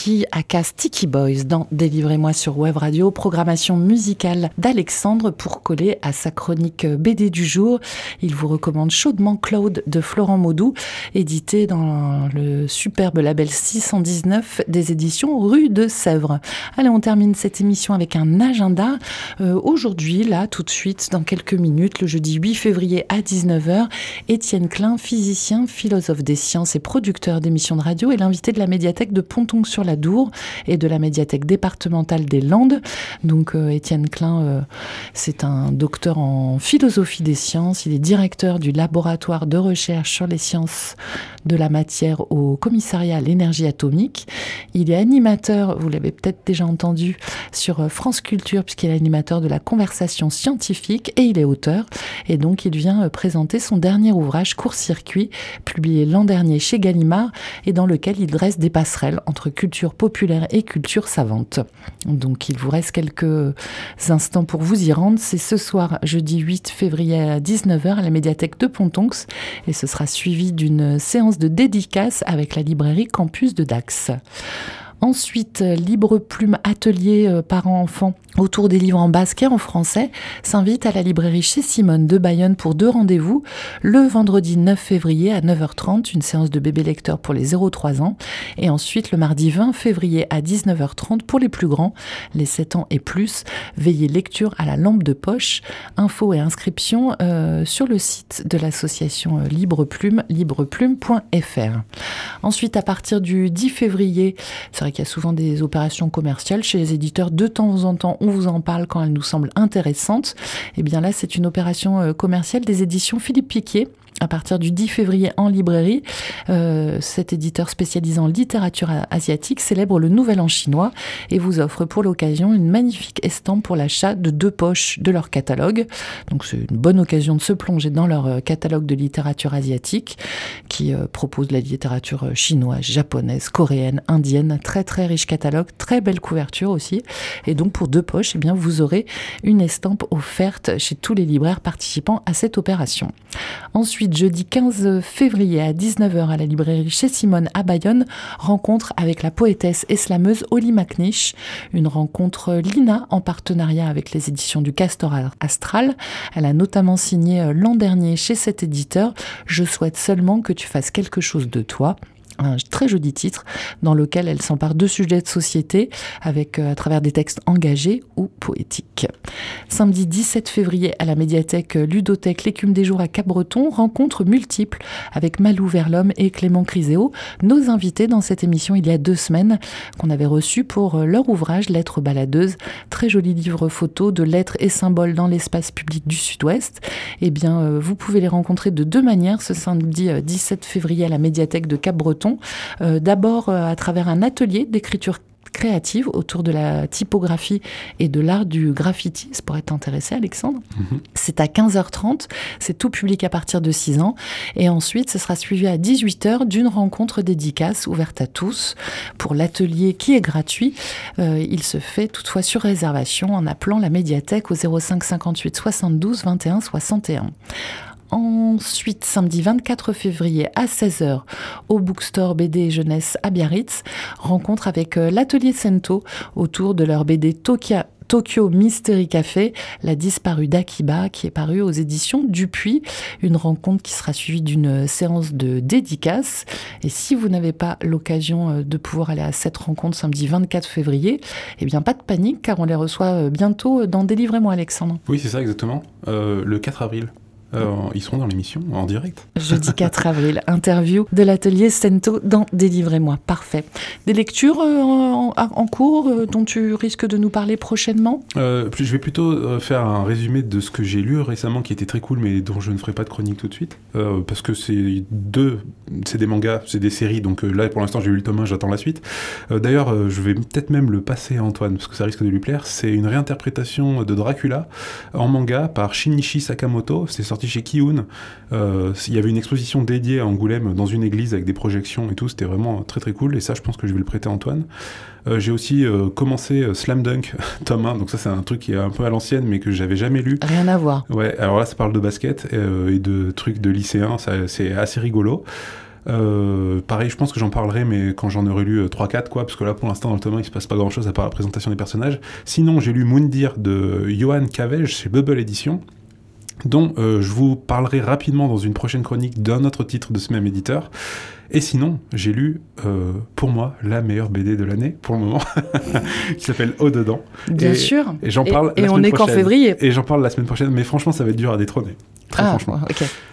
Devilski aka Sticky Boys dans Délivrez-moi sur Web Radio, programmation musicale d'Alexandre pour coller à sa chronique BD du jour. Il vous recommande chaudement Claude de Florent Maudou, édité dans le superbe label 619 des éditions Rue de Sèvres. Allez, on termine cette émission avec un agenda. Euh, Aujourd'hui, là, tout de suite, dans quelques minutes, le jeudi 8 février à 19h, Étienne Klein, physicien, philosophe des sciences et producteur d'émissions de radio, est l'invité de la médiathèque de Et de la médiathèque départementale des Landes. Donc, euh, Étienne Klein, euh, c'est un docteur en philosophie des sciences. Il est directeur du laboratoire de recherche sur les sciences de la matière au commissariat à l'énergie atomique. Il est animateur, vous l'avez peut-être déjà entendu, sur euh, France Culture, puisqu'il est animateur de la conversation scientifique et il est auteur. Et donc, il vient présenter son dernier ouvrage, Court-circuit, publié l'an dernier chez Gallimard, et dans lequel il dresse des passerelles entre culture populaire et culture savante. Donc, il vous reste quelques instants pour vous y rendre. C'est ce soir, jeudi 8 février à 19h, à la médiathèque de Pontonx, et ce sera suivi d'une séance de dédicace avec la librairie Campus de Dax. Ensuite, Libre Plume Atelier euh, parents-enfants autour des livres en basque et en français s'invite à la librairie chez Simone de Bayonne pour deux rendez-vous. Le vendredi 9 février à 9h30, une séance de bébé lecteur pour les 0-3 ans. Et ensuite, le mardi 20 février à 19h30 pour les plus grands, les 7 ans et plus, veillez lecture à la lampe de poche. Infos et inscriptions euh, sur le site de l'association euh, Libre Plume, libreplume.fr. Ensuite, à partir du 10 février, c'est vrai qu'il y a souvent des opérations commerciales chez les éditeurs. De temps en temps, on vous en parle quand elles nous semblent intéressantes. Et bien là, c'est une opération euh, commerciale des éditions Philippe Piquet à partir du 10 février en librairie. Euh, cet éditeur spécialisé en littérature asiatique célèbre le Nouvel An chinois et vous offre pour l'occasion une magnifique estampe pour l'achat de deux poches de leur catalogue. Donc c'est une bonne occasion de se plonger dans leur euh, catalogue de littérature asiatique qui euh, propose la littérature chinoise, japonaise, coréenne, indienne. Très très riche catalogue, très belle couverture aussi. Et donc pour deux poches, eh bien, vous aurez une estampe offerte chez tous les libraires participant à cette opération. Ensuite, jeudi 15 février à 19h à la librairie chez Simone à Bayonne, rencontre avec la poétesse et slameuse Oli McNish. Une rencontre Lina en partenariat avec les éditions du Castor Astral. Elle a notamment signé euh, l'an dernier chez cet éditeur Je souhaite seulement que tu fasses quelque chose de toi un très joli titre dans lequel elle s'empare de sujets de société avec euh, à travers des textes engagés ou poétiques. Samedi 17 février à la médiathèque Ludothèque L'écume des jours à Cap-Breton, rencontre multiple avec Malou Verlhomme et Clément Criséo, nos invités dans cette émission il y a deux semaines qu'on avait reçu pour euh, leur ouvrage Lettres baladeuses, très joli livre photo de lettres et symboles dans l'espace public du Sud-Ouest. Eh bien, euh, vous pouvez les rencontrer de deux manières ce samedi 17 février à la médiathèque de Cap-Breton euh, d'abord euh, à travers un atelier d'écriture créative autour de la typographie et de l'art du graffiti. Ça pourrait t'intéresser, Alexandre. Mhm. C'est à 15h30. C'est tout public à partir de 6 ans. Et ensuite, ce sera suivi à 18h d'une rencontre dédicace ouverte à tous pour l'atelier qui est gratuit. Euh, il se fait toutefois sur réservation en appelant la médiathèque au 05 58 72 21 61. Ensuite, samedi 24 février à 16h au Bookstore BD Jeunesse à Biarritz, rencontre avec euh, l'atelier Sento autour de leur BD. Tokyo Mystery Café, la disparue d'Akiba, qui est parue aux éditions Dupuis. Une rencontre qui sera suivie d'une séance de dédicace. Et si vous n'avez pas l'occasion euh, de pouvoir aller à cette rencontre samedi 24 février, eh bien pas de panique, car on les reçoit euh, bientôt dans Délivrez-moi, Alexandre. Oui, c'est ça exactement. Euh, le 4 avril. Euh, ils seront dans l'émission en direct. Jeudi 4 avril, interview de l'atelier Stento dans Délivrez-moi. Parfait. Des lectures euh, en, en cours euh, dont tu risques de nous parler prochainement? Euh, je vais plutôt faire un résumé de ce que j'ai lu récemment qui était très cool mais dont je ne ferai pas de chronique tout de suite parce que c'est deux c'est des mangas c'est des séries donc là pour l'instant j'ai lu le tome 1 j'attends la suite d'ailleurs je vais peut-être même le passer à Antoine parce que ça risque de lui plaire c'est une réinterprétation de Dracula en manga par Shinichi Sakamoto c'est sorti chez Kiun Euh, il y avait une exposition dédiée à Angoulême dans une église avec des projections et tout c'était vraiment très très cool et ça je pense que je vais le prêter à Antoine euh, j'ai aussi euh, commencé Slam Dunk, tome 1, donc ça c'est un truc qui est un peu à l'ancienne mais que j'avais jamais lu. Rien à voir. Ouais, alors là ça parle de basket et de trucs de lycéens, c'est assez rigolo. Euh, pareil, je pense que j'en parlerai, mais quand j'en aurai lu 3-4, quoi, parce que là, pour l'instant, dans le tome 1, il se passe pas grand-chose à part la présentation des personnages. Sinon, j'ai lu Moondir de Johan Cavej chez Bubble Edition, dont euh, je vous parlerai rapidement dans une prochaine chronique d'un autre titre de ce même éditeur. Et sinon, j'ai lu, euh, pour moi, la meilleure BD de l'année, pour le moment, qui s'appelle Au Dedans. Bien Et- sûr. Et j'en parle. et la on est qu'en février. Et j'en parle la semaine prochaine, mais franchement, ça va être dur à détrôner. Très Ah, franchement.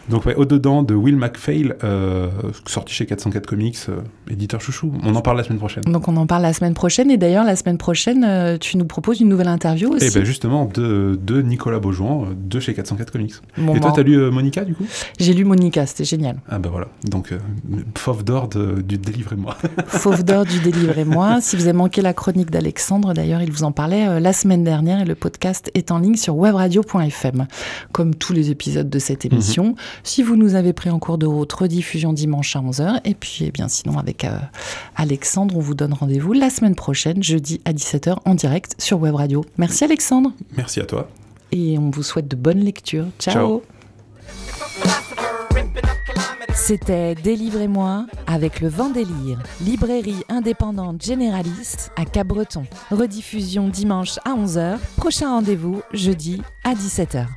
Donc, ouais, Au-dedans de Will MacPhail, euh, sorti chez 404 Comics, euh, éditeur chouchou. On en parle la semaine prochaine. Donc on en parle la semaine prochaine. Et d'ailleurs, la semaine prochaine, tu nous proposes une nouvelle interview aussi. Et ben justement, de, de Nicolas Beaujouan, euh, de chez 404 Comics. Bon, Et toi, ben, t'as lu Monica, du coup? J'ai lu Monica, c'était génial. Ah bah voilà. Donc, fauve d'or du Délivrez-moi. Fauve d'or du Délivrez-moi. Si vous avez manqué la chronique d'Alexandre, d'ailleurs, il vous en parlait euh, la semaine dernière et le podcast est en ligne sur webradio.fm. Comme tous les épisodes de cette émission. Si vous nous avez pris en cours de route, rediffusion dimanche à 11h. Et puis, eh bien, sinon, avec euh, Alexandre, on vous donne rendez-vous la semaine prochaine, jeudi à 17h en direct sur Web Radio. Merci Alexandre. Merci à toi. Et on vous souhaite de bonnes lectures. Ciao. Ciao. C'était Délivrez-moi avec le vent délire, librairie indépendante généraliste à Cabreton. Rediffusion dimanche à 11h, prochain rendez-vous jeudi à 17h.